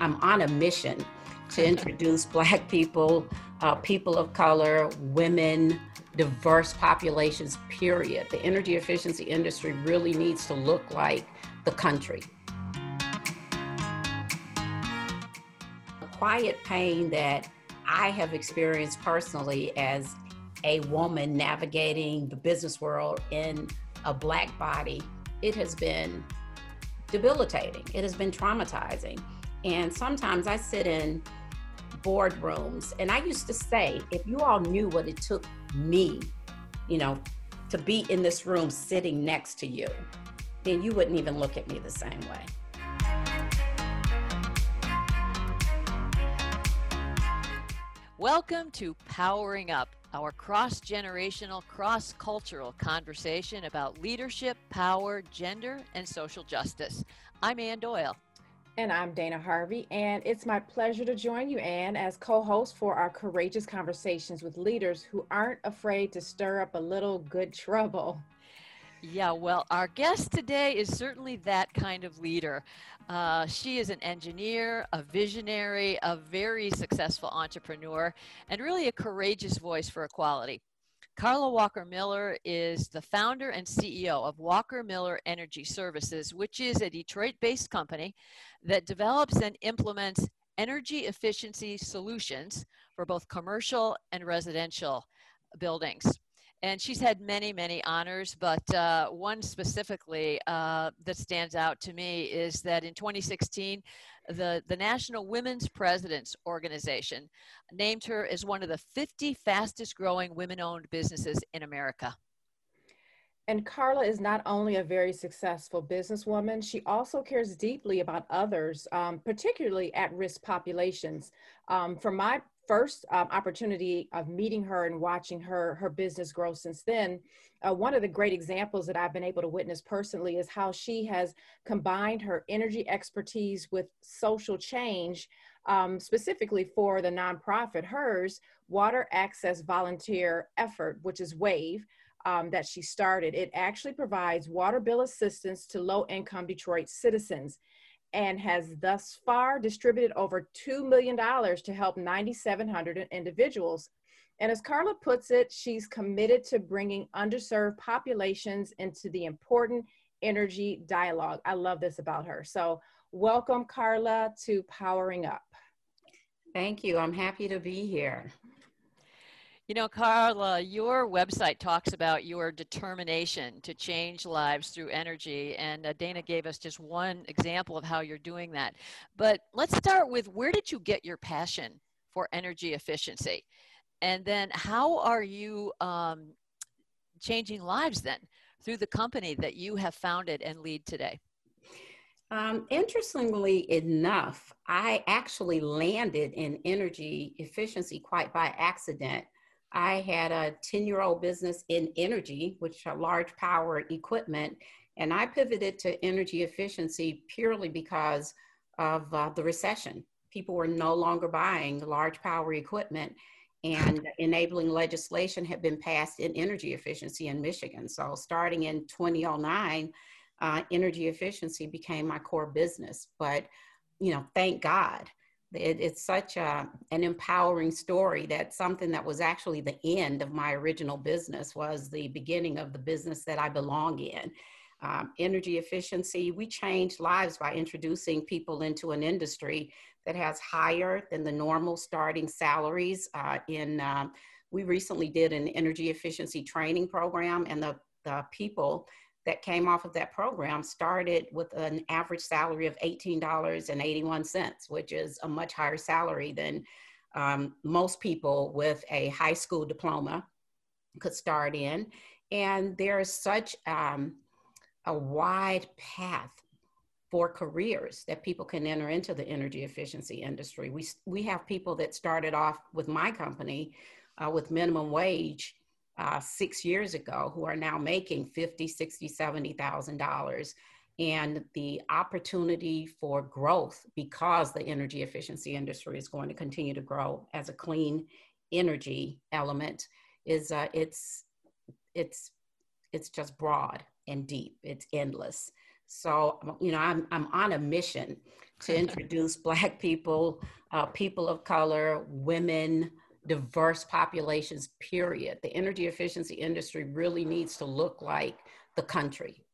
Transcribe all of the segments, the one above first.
I'm on a mission to introduce Black people, uh, people of color, women, diverse populations, period. The energy efficiency industry really needs to look like the country. A quiet pain that I have experienced personally as a woman navigating the business world in a Black body, it has been debilitating. It has been traumatizing. And sometimes I sit in boardrooms and I used to say, if you all knew what it took me, you know, to be in this room sitting next to you, then you wouldn't even look at me the same way. Welcome to Powering Up, our cross generational, cross cultural conversation about leadership, power, gender, and social justice. I'm Ann Doyle. And I'm Dana Harvey, and it's my pleasure to join you, Ann, as co host for our courageous conversations with leaders who aren't afraid to stir up a little good trouble. Yeah, well, our guest today is certainly that kind of leader. Uh, she is an engineer, a visionary, a very successful entrepreneur, and really a courageous voice for equality. Carla Walker Miller is the founder and CEO of Walker Miller Energy Services, which is a Detroit based company that develops and implements energy efficiency solutions for both commercial and residential buildings. And she's had many, many honors, but uh, one specifically uh, that stands out to me is that in 2016, the, the National Women's Presidents Organization named her as one of the 50 fastest growing women owned businesses in America. And Carla is not only a very successful businesswoman, she also cares deeply about others, um, particularly at risk populations. Um, from my first um, opportunity of meeting her and watching her her business grow since then uh, one of the great examples that i've been able to witness personally is how she has combined her energy expertise with social change um, specifically for the nonprofit hers water access volunteer effort which is wave um, that she started. It actually provides water bill assistance to low income detroit citizens and has thus far distributed over $2 million to help 9,700 individuals. And as Carla puts it, she's committed to bringing underserved populations into the important energy dialogue. I love this about her. So, welcome, Carla, to Powering Up. Thank you. I'm happy to be here. You know, Carla, your website talks about your determination to change lives through energy, and uh, Dana gave us just one example of how you're doing that. But let's start with where did you get your passion for energy efficiency? And then how are you um, changing lives then through the company that you have founded and lead today? Um, interestingly enough, I actually landed in energy efficiency quite by accident. I had a 10 year old business in energy, which are large power equipment, and I pivoted to energy efficiency purely because of uh, the recession. People were no longer buying large power equipment, and enabling legislation had been passed in energy efficiency in Michigan. So, starting in 2009, uh, energy efficiency became my core business. But, you know, thank God it, it's such a, an empowering story that something that was actually the end of my original business was the beginning of the business that I belong in. Um, energy efficiency, we change lives by introducing people into an industry that has higher than the normal starting salaries. Uh, in uh, we recently did an energy efficiency training program, and the, the people that came off of that program started with an average salary of $18.81, which is a much higher salary than um, most people with a high school diploma could start in. And there is such um, a wide path for careers that people can enter into the energy efficiency industry. We, we have people that started off with my company uh, with minimum wage uh, six years ago who are now making 50 60 70000 dollars. And the opportunity for growth because the energy efficiency industry is going to continue to grow as a clean energy element is uh, it's it's it's just broad and deep. It's endless. So, you know, I'm, I'm on a mission to introduce Black people, uh, people of color, women, diverse populations, period. The energy efficiency industry really needs to look like the country.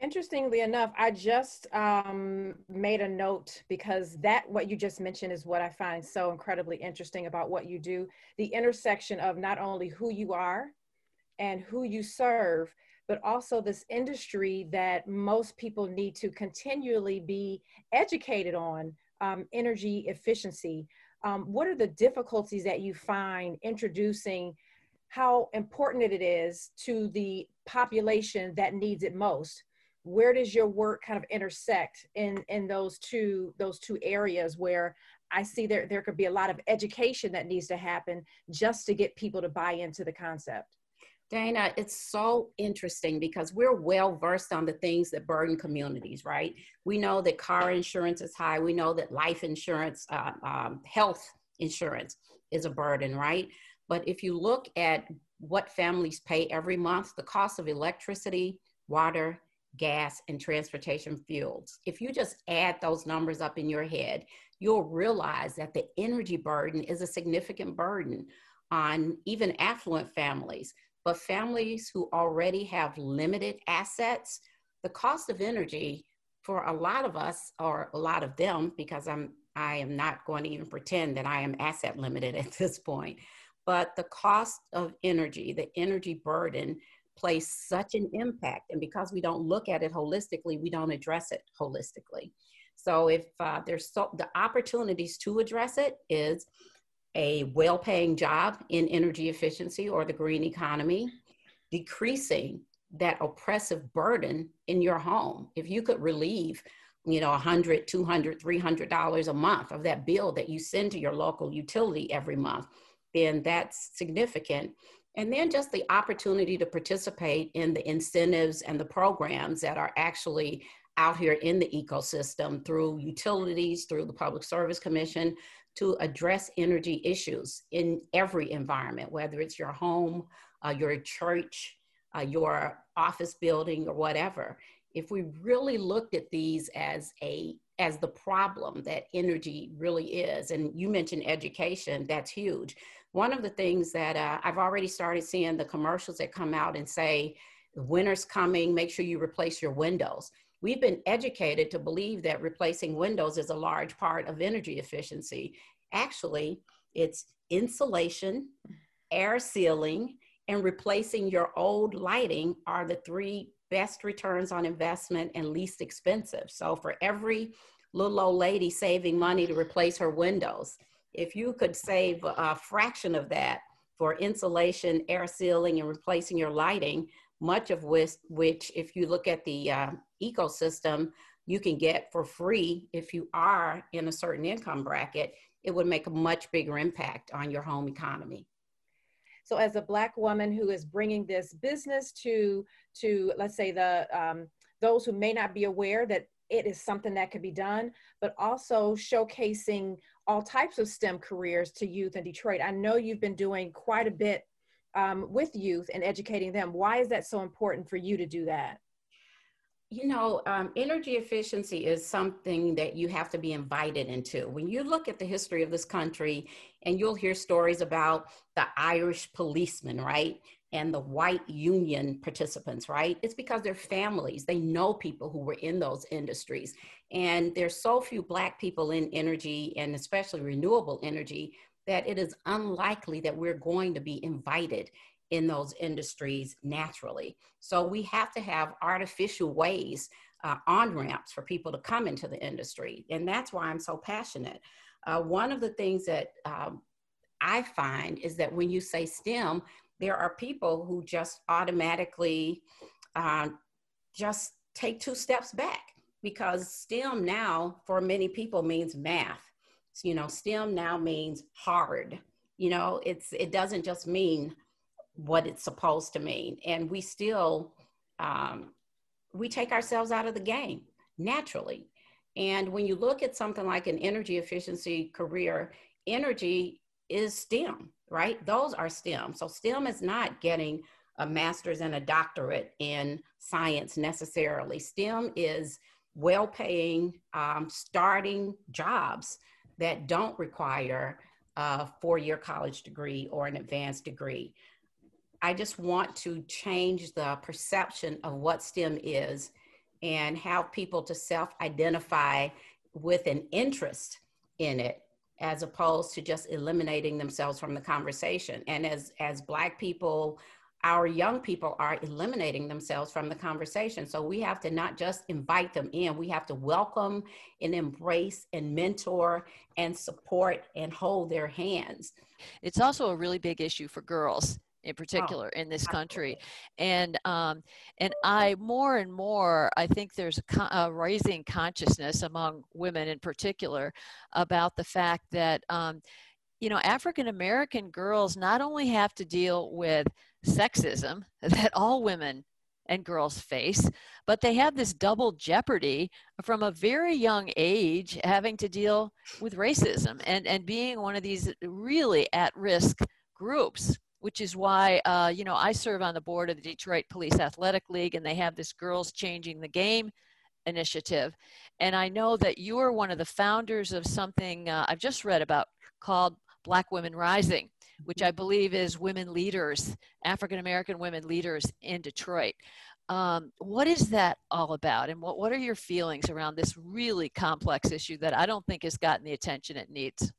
Interestingly enough, I just um, made a note because that what you just mentioned is what I find so incredibly interesting about what you do. The intersection of not only who you are and who you serve, but also this industry that most people need to continually be educated on um, energy efficiency. Um, what are the difficulties that you find introducing how important it is to the population that needs it most? Where does your work kind of intersect in, in those two those two areas where I see there there could be a lot of education that needs to happen just to get people to buy into the concept? Dana, it's so interesting because we're well versed on the things that burden communities, right? We know that car insurance is high. We know that life insurance, uh, um, health insurance is a burden, right? But if you look at what families pay every month, the cost of electricity, water, gas, and transportation fuels, if you just add those numbers up in your head, you'll realize that the energy burden is a significant burden on even affluent families but families who already have limited assets, the cost of energy for a lot of us or a lot of them, because I'm I am not going to even pretend that I am asset limited at this point, but the cost of energy, the energy burden plays such an impact. And because we don't look at it holistically, we don't address it holistically. So if uh, there's so the opportunities to address it is a well paying job in energy efficiency or the green economy, decreasing that oppressive burden in your home. If you could relieve, you know, 100, 200, 300 dollars a month of that bill that you send to your local utility every month, then that's significant. And then just the opportunity to participate in the incentives and the programs that are actually out here in the ecosystem through utilities, through the Public Service Commission, to address energy issues in every environment, whether it's your home, uh, your church, uh, your office building, or whatever. If we really looked at these as a as the problem that energy really is, and you mentioned education, that's huge. One of the things that uh, I've already started seeing the commercials that come out and say, winter's coming, make sure you replace your windows. We've been educated to believe that replacing windows is a large part of energy efficiency. Actually, it's insulation, air sealing, and replacing your old lighting are the three best returns on investment and least expensive. So for every little old lady saving money to replace her windows, if you could save a fraction of that for insulation, air sealing, and replacing your lighting, much of which, which if you look at the uh, ecosystem, you can get for free if you are in a certain income bracket, it would make a much bigger impact on your home economy. So, as a Black woman who is bringing this business to, to let's say the um, those who may not be aware that it is something that could be done, but also showcasing all types of STEM careers to youth in Detroit. I know you've been doing quite a bit um, with youth and educating them. Why is that so important for you to do that? You know, um, energy efficiency is something that you have to be invited into. When you look at the history of this country, and you'll hear stories about the Irish policemen, right? And the white union participants, right? It's because they're families. They know people who were in those industries. And there's so few Black people in energy and especially renewable energy that it is unlikely that we're going to be invited in those industries naturally. So we have to have artificial ways, uh, on ramps for people to come into the industry. And that's why I'm so passionate. Uh, one of the things that um, I find is that when you say STEM, there are people who just automatically uh, just take two steps back because STEM now for many people means math you know stem now means hard. You know it's it doesn't just mean what it's supposed to mean. And we still um, we take ourselves out of the game naturally. And when you look at something like an energy efficiency career energy is stem right? Those are stem. So stem is not getting a master's and a doctorate in science necessarily. STEM is well paying, um, starting jobs that don't require a four year college degree or an advanced degree. I just want to change the perception of what STEM is and have people to self identify with an interest in it as opposed to just eliminating themselves from the conversation. And as, as Black people, our young people are eliminating themselves from the conversation. So we have to not just invite them in, we have to welcome and embrace and mentor and support and hold their hands. It's also a really big issue for girls in particular oh, in this country and um, and i more and more i think there's a, co- a, rising consciousness among women in particular about the fact that um, you know african american girls not only have to deal with sexism that all women and girls face, but they have this double jeopardy from a very young age having to deal with racism and, and being one of these really at risk groups which is why uh, you know I serve on the board of the Detroit Police Athletic League, and they have this Girls Changing the Game initiative. And I know that you are one of the founders of something uh, I've just read about called Black Women Rising, which I believe is women leaders, African American women leaders in Detroit. Um, what is that all about, and what, what are your feelings around this really complex issue that I don't think has gotten the attention it needs?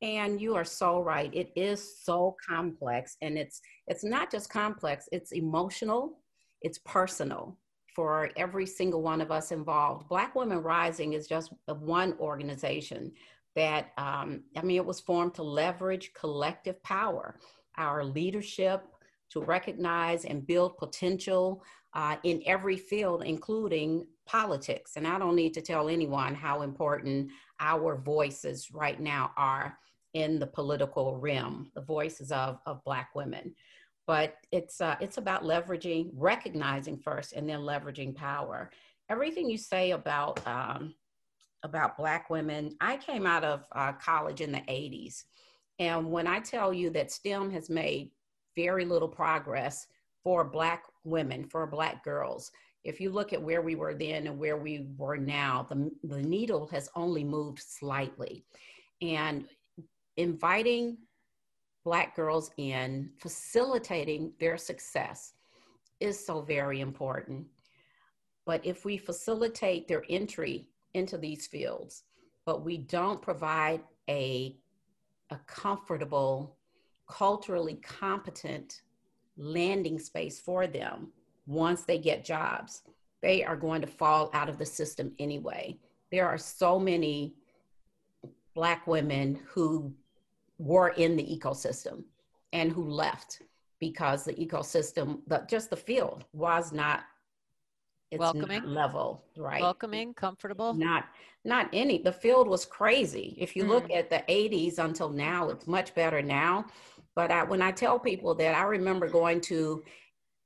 And you are so right. It is so complex and it's it's not just complex, it's emotional, it's personal for every single one of us involved. Black Women Rising is just one organization that um, I mean it was formed to leverage collective power, our leadership to recognize and build potential uh, in every field, including politics. And I don't need to tell anyone how important our voices right now are in the political realm, the voices of, of Black women. But it's, uh, it's about leveraging, recognizing first, and then leveraging power. Everything you say about, um, about Black women, I came out of uh, college in the 80s. And when I tell you that STEM has made very little progress for Black women, for Black girls, if you look at where we were then and where we were now, the, the needle has only moved slightly. And inviting Black girls in, facilitating their success is so very important. But if we facilitate their entry into these fields, but we don't provide a, a comfortable, culturally competent landing space for them once they get jobs, they are going to fall out of the system anyway. There are so many Black women who were in the ecosystem and who left because the ecosystem, the, just the field was not it's welcoming level right welcoming comfortable not not any the field was crazy if you mm. look at the 80s until now it's much better now but I, when i tell people that i remember going to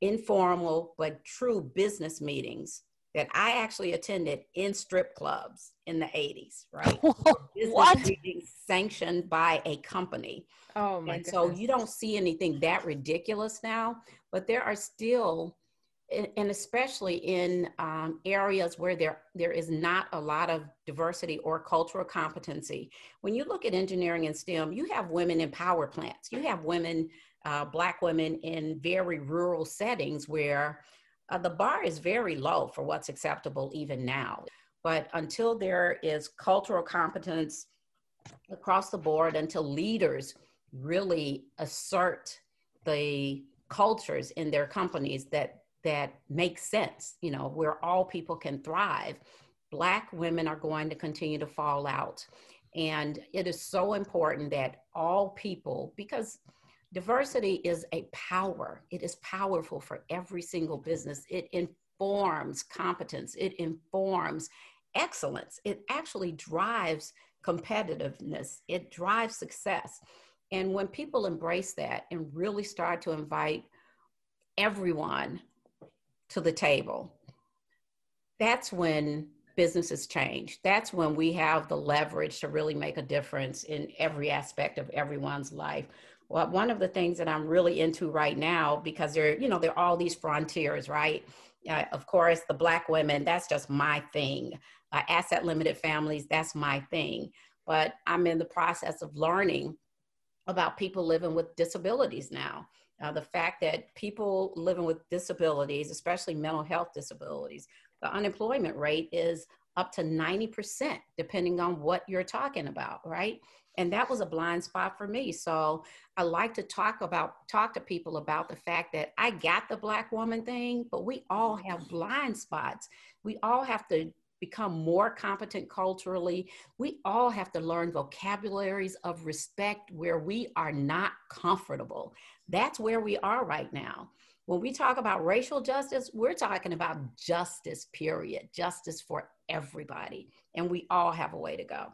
informal but true business meetings that I actually attended in strip clubs in the 80s, right? what? meetings Sanctioned by a company. Oh my And goodness. so you don't see anything that ridiculous now, but there are still, and especially in um, areas where there, there is not a lot of diversity or cultural competency. When you look at engineering and STEM, you have women in power plants. You have women, uh, Black women in very rural settings where uh, the bar is very low for what's acceptable even now. But until there is cultural competence across the board, until leaders really assert the cultures in their companies that that makes sense, you know, where all people can thrive, Black women are going to continue to fall out. And it is so important that all people, because diversity is a power. It is powerful for every single business. It informs competence, it informs excellence. It actually drives competitiveness, it drives success. And when people embrace that and really start to invite everyone to the table, that's when businesses change. That's when we have the leverage to really make a difference in every aspect of everyone's life Well, one of the things that I'm really into right now, because there, you know, there are all these frontiers, right? Uh, of course, the Black women, that's just my thing. Uh, asset limited families, that's my thing. But I'm in the process of learning about people living with disabilities now. Uh, the fact that people living with disabilities, especially mental health disabilities, the unemployment rate is up to 90%, depending on what you're talking about, right? And that was a blind spot for me. So I like to talk about, talk to people about the fact that I got the Black woman thing, but we all have blind spots. We all have to become more competent culturally. We all have to learn vocabularies of respect where we are not comfortable. That's where we are right now. When we talk about racial justice, we're talking about justice, period, justice for everybody. And we all have a way to go.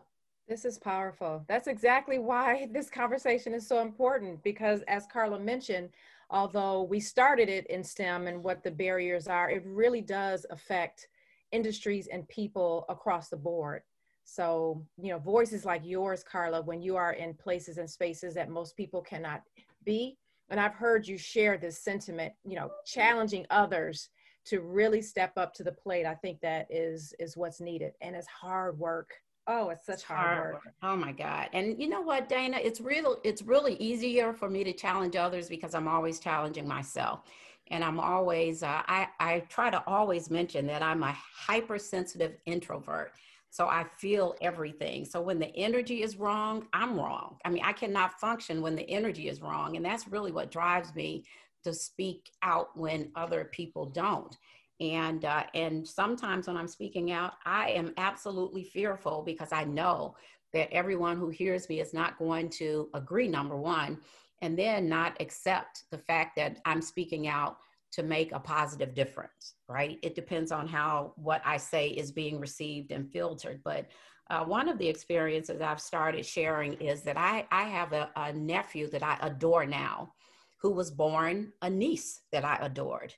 This is powerful. That's exactly why this conversation is so important because, as Carla mentioned, although we started it in STEM and what the barriers are, it really does affect industries and people across the board. So, you know, voices like yours, Carla, when you are in places and spaces that most people cannot be. And I've heard you share this sentiment, you know, challenging others to really step up to the plate. I think that is is what's needed. And it's hard work. Oh, it's such it's hard, hard work. work. Oh my God. And you know what, Dana? It's real it's really easier for me to challenge others because I'm always challenging myself and I'm always, uh, I, I try to always mention that I'm a hypersensitive introvert. So I feel everything. So when the energy is wrong, I'm wrong. I mean, I cannot function when the energy is wrong. And that's really what drives me to speak out when other people don't. And, uh, and sometimes when I'm speaking out, I am absolutely fearful because I know that everyone who hears me is not going to agree, number one and then not accept the fact that I'm speaking out to make a positive difference, right? It depends on how what I say is being received and filtered. But uh, one of the experiences I've started sharing is that I, I have a, a nephew that I adore now who was born a niece that I adored.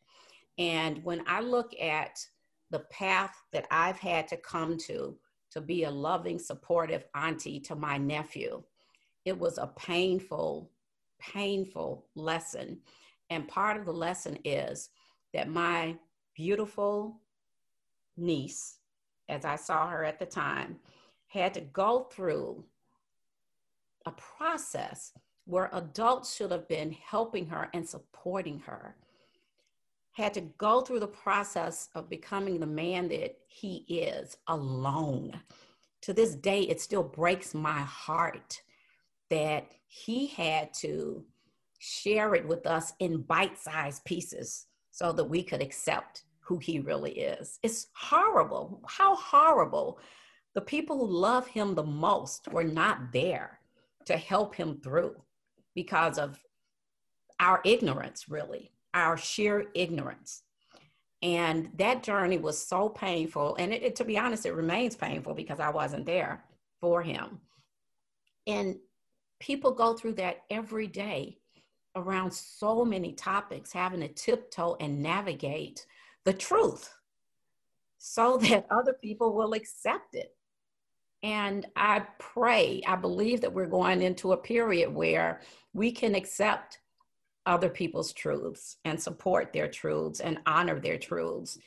And when I look at the path that I've had to come to to be a loving, supportive auntie to my nephew, it was a painful painful lesson. And part of the lesson is that my beautiful niece, as I saw her at the time, had to go through a process where adults should have been helping her and supporting her, had to go through the process of becoming the man that he is alone. To this day, it still breaks my heart that he had to share it with us in bite sized pieces so that we could accept who he really is. It's horrible. How horrible. The people who love him the most were not there to help him through because of our ignorance, really, our sheer ignorance. And that journey was so painful. And it, it, to be honest, it remains painful because I wasn't there for him. And people go through that every day around so many topics, having to tiptoe and navigate the truth so that other people will accept it. And I pray, I believe that we're going into a period where we can accept other people's truths and support their truths and honor their truths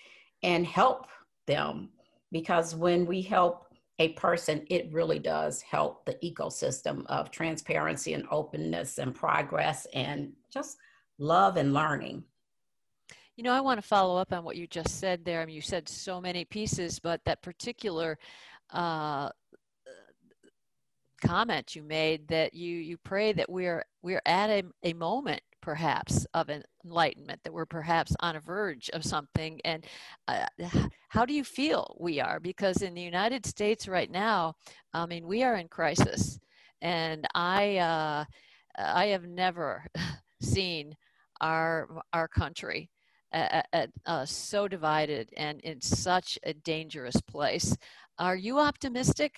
and help them. Because when we help a person, it really does help the ecosystem of transparency and openness and progress and just love and learning. You know, I want to follow up on what you just said there. I mean, you said so many pieces, but that particular uh, comment you made that you you pray that we're we're at a, a moment perhaps of enlightenment that we're perhaps on a verge of something and uh, how do you feel we are? Because in the united states right now i mean we are in crisis and i uh, i have never seen our our country at, at, uh, so divided and in such a dangerous place. Are you optimistic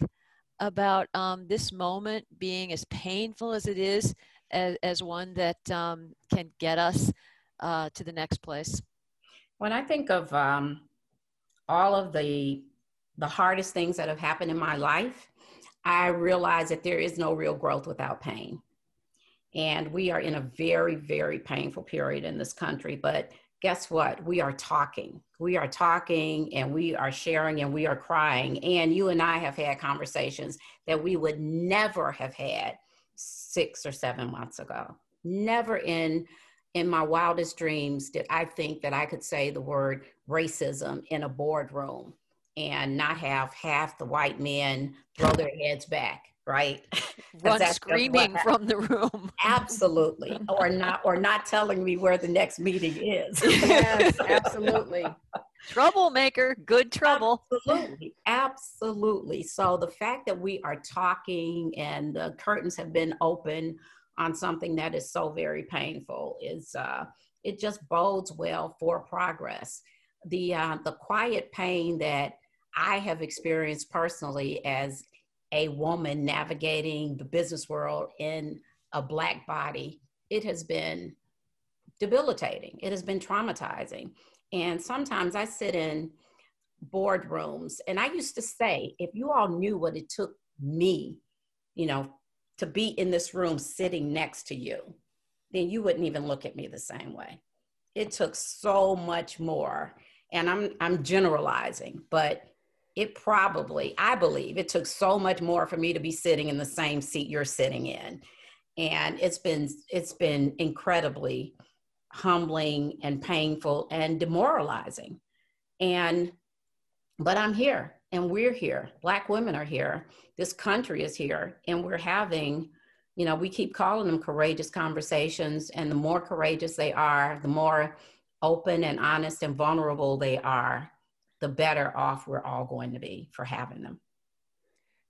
about um, this moment being as painful as it is as, as one that um, can get us uh, to the next place? When I think of um, all of the the hardest things that have happened in my life, I realize that there is no real growth without pain. And we are in a very, very painful period in this country. But guess what? We are talking. We are talking and we are sharing and we are crying. And you and I have had conversations that we would never have had six or seven months ago. Never in in my wildest dreams did I think that I could say the word racism in a boardroom and not have half the white men throw their heads back right? Run screaming from the room. absolutely. Or not or not telling me where the next meeting is. yes, absolutely. Troublemaker, good trouble. Absolutely. Absolutely. So the fact that we are talking and the curtains have been open on something that is so very painful is uh it just bodes well for progress. The uh, the quiet pain that I have experienced personally as a woman navigating the business world in a black body, it has been debilitating. It has been traumatizing. And sometimes I sit in boardrooms and I used to say, if you all knew what it took me, you know, to be in this room sitting next to you, then you wouldn't even look at me the same way. It took so much more. And I'm I'm generalizing, but it probably, I believe, it took so much more for me to be sitting in the same seat you're sitting in. And it's been it's been incredibly humbling and painful and demoralizing. And but I'm here and we're here. Black women are here. This country is here and we're having you know, we keep calling them courageous conversations and the more courageous they are, the more open and honest and vulnerable they are, the better off we're all going to be for having them.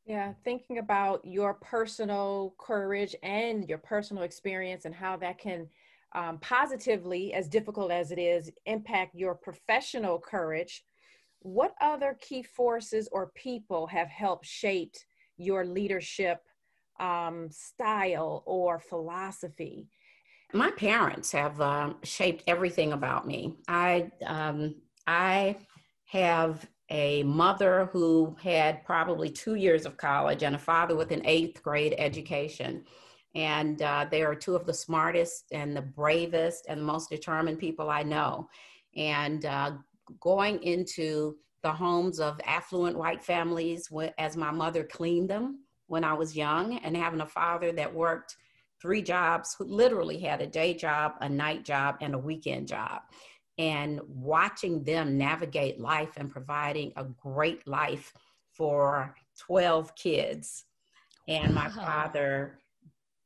Yeah, thinking about your personal courage and your personal experience and how that can um, positively, as difficult as it is, impact your professional courage. What other key forces or people have helped shape your leadership um, style or philosophy? My parents have um, shaped everything about me. I um, I have a mother who had probably two years of college and a father with an eighth grade education. And uh, they are two of the smartest and the bravest and most determined people I know. And uh, going into the homes of affluent white families as my mother cleaned them when I was young, and having a father that worked three jobs, who literally had a day job, a night job, and a weekend job and watching them navigate life and providing a great life for 12 kids. And my father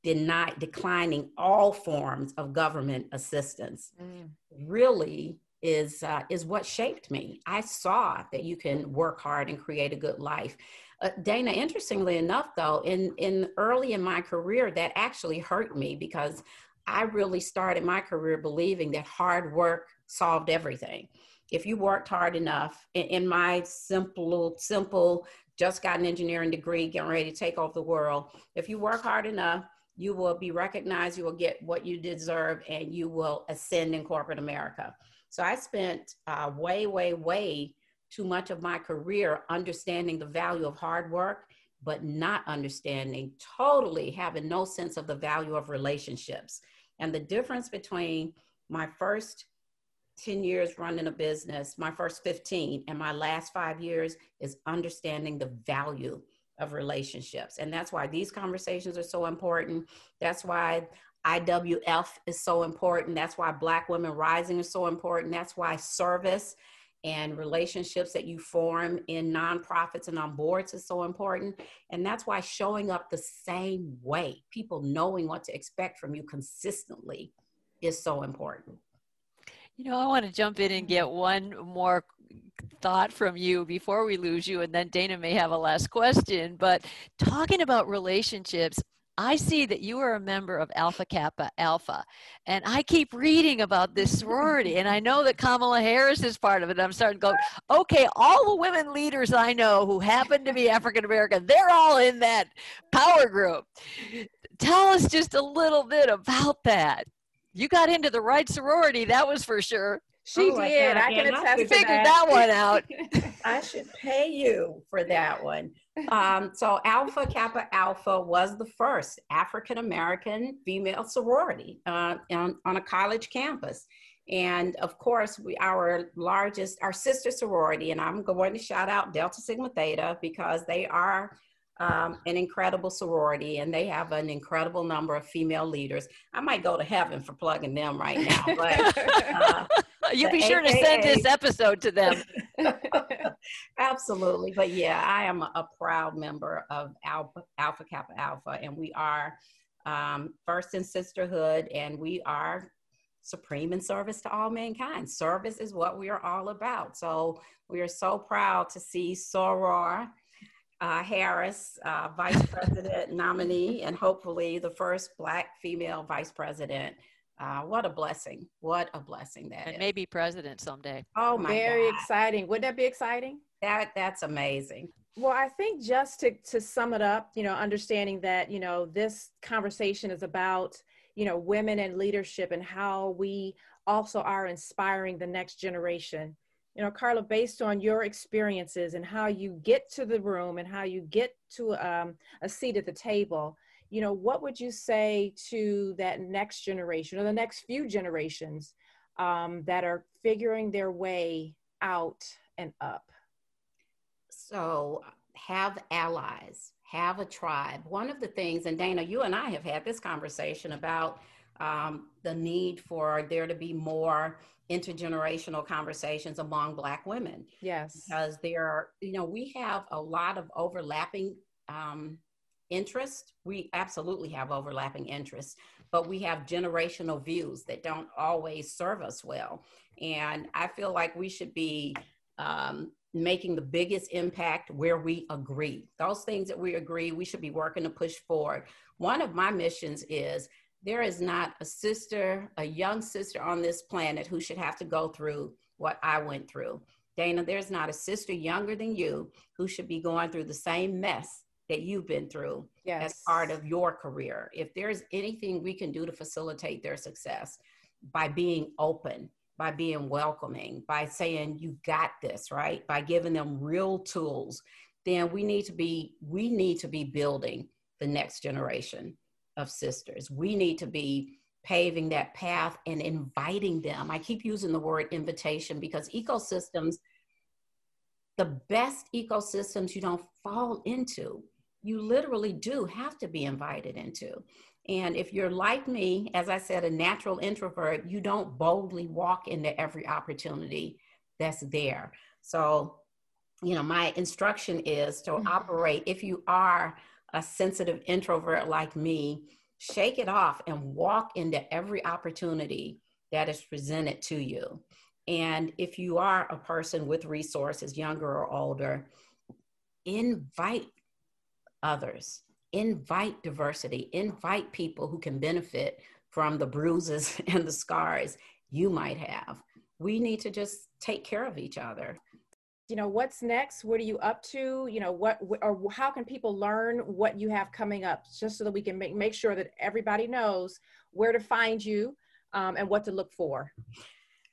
denied declining all forms of government assistance mm. really is uh, is what shaped me. I saw that you can work hard and create a good life. Uh, Dana, interestingly enough, though, in in early in my career, that actually hurt me because I really started my career believing that hard work solved everything. If you worked hard enough, in, in my simple, simple, just got an engineering degree, getting ready to take over the world, if you work hard enough, you will be recognized, you will get what you deserve, and you will ascend in corporate America. So I spent uh, way, way, way too much of my career understanding the value of hard work, but not understanding, totally having no sense of the value of relationships. And the difference between my first 10 years running a business, my first 15, and my last five years is understanding the value of relationships. And that's why these conversations are so important. That's why IWF is so important. That's why Black Women Rising is so important. That's why service and relationships that you form in nonprofits and on boards is so important. And that's why showing up the same way, people knowing what to expect from you consistently, is so important. You know, I want to jump in and get one more thought from you before we lose you, and then Dana may have a last question. But talking about relationships, I see that you are a member of Alpha Kappa Alpha, and I keep reading about this sorority, and I know that Kamala Harris is part of it. I'm starting to go, okay, all the women leaders I know who happen to be African American, they're all in that power group. Tell us just a little bit about that you got into the right sorority, that was for sure. She oh, did. I, can attest to figured that. that one out. I should pay you for that one. um, so Alpha Kappa Alpha was the first African American female sorority uh, on, on a college campus. And of course, we our largest, our sister sorority, and I'm going to shout out Delta Sigma Theta because they are um, an incredible sorority and they have an incredible number of female leaders. I might go to heaven for plugging them right now, but uh, you be sure AKA, to send this episode to them. Absolutely, but yeah, I am a, a proud member of Alpha, Alpha Kappa Alpha, and we are um, first in sisterhood, and we are supreme in service to all mankind. Service is what we are all about. So we are so proud to see Soror uh, Harris, uh, Vice President nominee, and hopefully the first Black female Vice President. Uh, what a blessing! What a blessing that and is. maybe president someday. Oh my Very God. exciting. Wouldn't that be exciting? That that's amazing. Well, I think just to to sum it up, you know, understanding that you know this conversation is about you know women and leadership and how we also are inspiring the next generation you know carla based on your experiences and how you get to the room and how you get to um, a seat at the table you know what would you say to that next generation or the next few generations um, that are figuring their way out and up so have allies have a tribe. One of the things, and Dana, you and I have had this conversation about um, the need for there to be more intergenerational conversations among Black women. Yes. Because there are, you know, we have a lot of overlapping um, interest. We absolutely have overlapping interests, but we have generational views that don't always serve us well. And I feel like we should be um, making the biggest impact where we agree. Those things that we agree, we should be working to push forward. One of my missions is there is not a sister, a young sister on this planet who should have to go through what I went through. Dana, there's not a sister younger than you who should be going through the same mess that you've been through yes. as part of your career. If there's anything we can do to facilitate their success by being open, by being welcoming, by saying, you got this, right? By giving them real tools, then we need to be, we need to be building the next generation of sisters. We need to be paving that path and inviting them. I keep using the word invitation because ecosystems, the best ecosystems you don't fall into, you literally do have to be invited into. And if you're like me, as I said, a natural introvert, you don't boldly walk into every opportunity that's there. So, you know, my instruction is to mm-hmm. operate, if you are a sensitive introvert like me, shake it off and walk into every opportunity that is presented to you. And if you are a person with resources, younger or older, invite others invite diversity, invite people who can benefit from the bruises and the scars you might have. We need to just take care of each other. You know, what's next? What are you up to? You know, what or how can people learn what you have coming up just so that we can make, make sure that everybody knows where to find you um, and what to look for?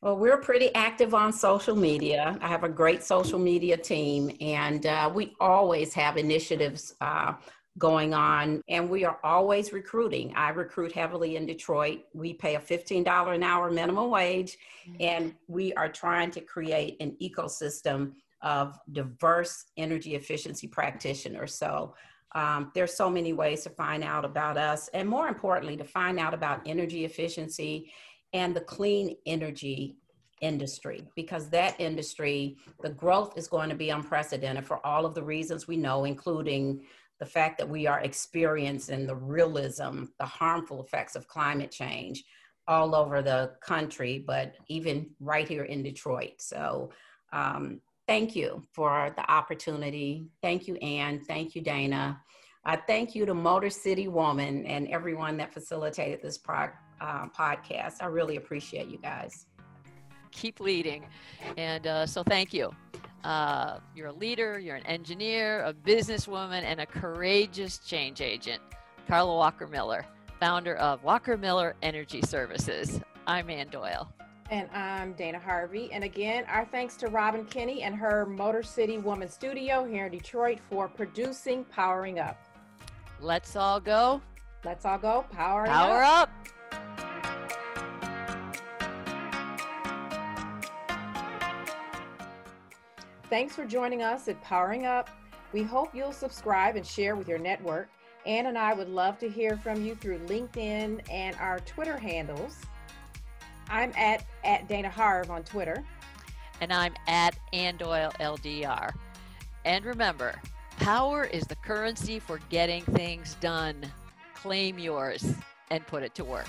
Well, we're pretty active on social media. I have a great social media team, and uh, we always have initiatives uh, going on and we are always recruiting i recruit heavily in detroit we pay a $15 an hour minimum wage mm-hmm. and we are trying to create an ecosystem of diverse energy efficiency practitioners so um, there's so many ways to find out about us and more importantly to find out about energy efficiency and the clean energy industry because that industry the growth is going to be unprecedented for all of the reasons we know including the fact that we are experiencing the realism, the harmful effects of climate change all over the country, but even right here in Detroit. So, um, thank you for the opportunity. Thank you, Ann. Thank you, Dana. Uh, thank you to Motor City Woman and everyone that facilitated this pro- uh, podcast. I really appreciate you guys. Keep leading. And uh, so, thank you. Uh, you're a leader, you're an engineer, a businesswoman, and a courageous change agent. Carla Walker Miller, founder of Walker Miller Energy Services. I'm Ann Doyle. And I'm Dana Harvey. And again, our thanks to Robin Kinney and her Motor City Woman Studio here in Detroit for producing Powering Up. Let's all go. Let's all go. Powering Power up. up. Thanks for joining us at Powering Up. We hope you'll subscribe and share with your network. Ann and I would love to hear from you through LinkedIn and our Twitter handles. I'm at, at Dana Harv on Twitter. And I'm at Andoyle LDR. And remember, power is the currency for getting things done. Claim yours and put it to work.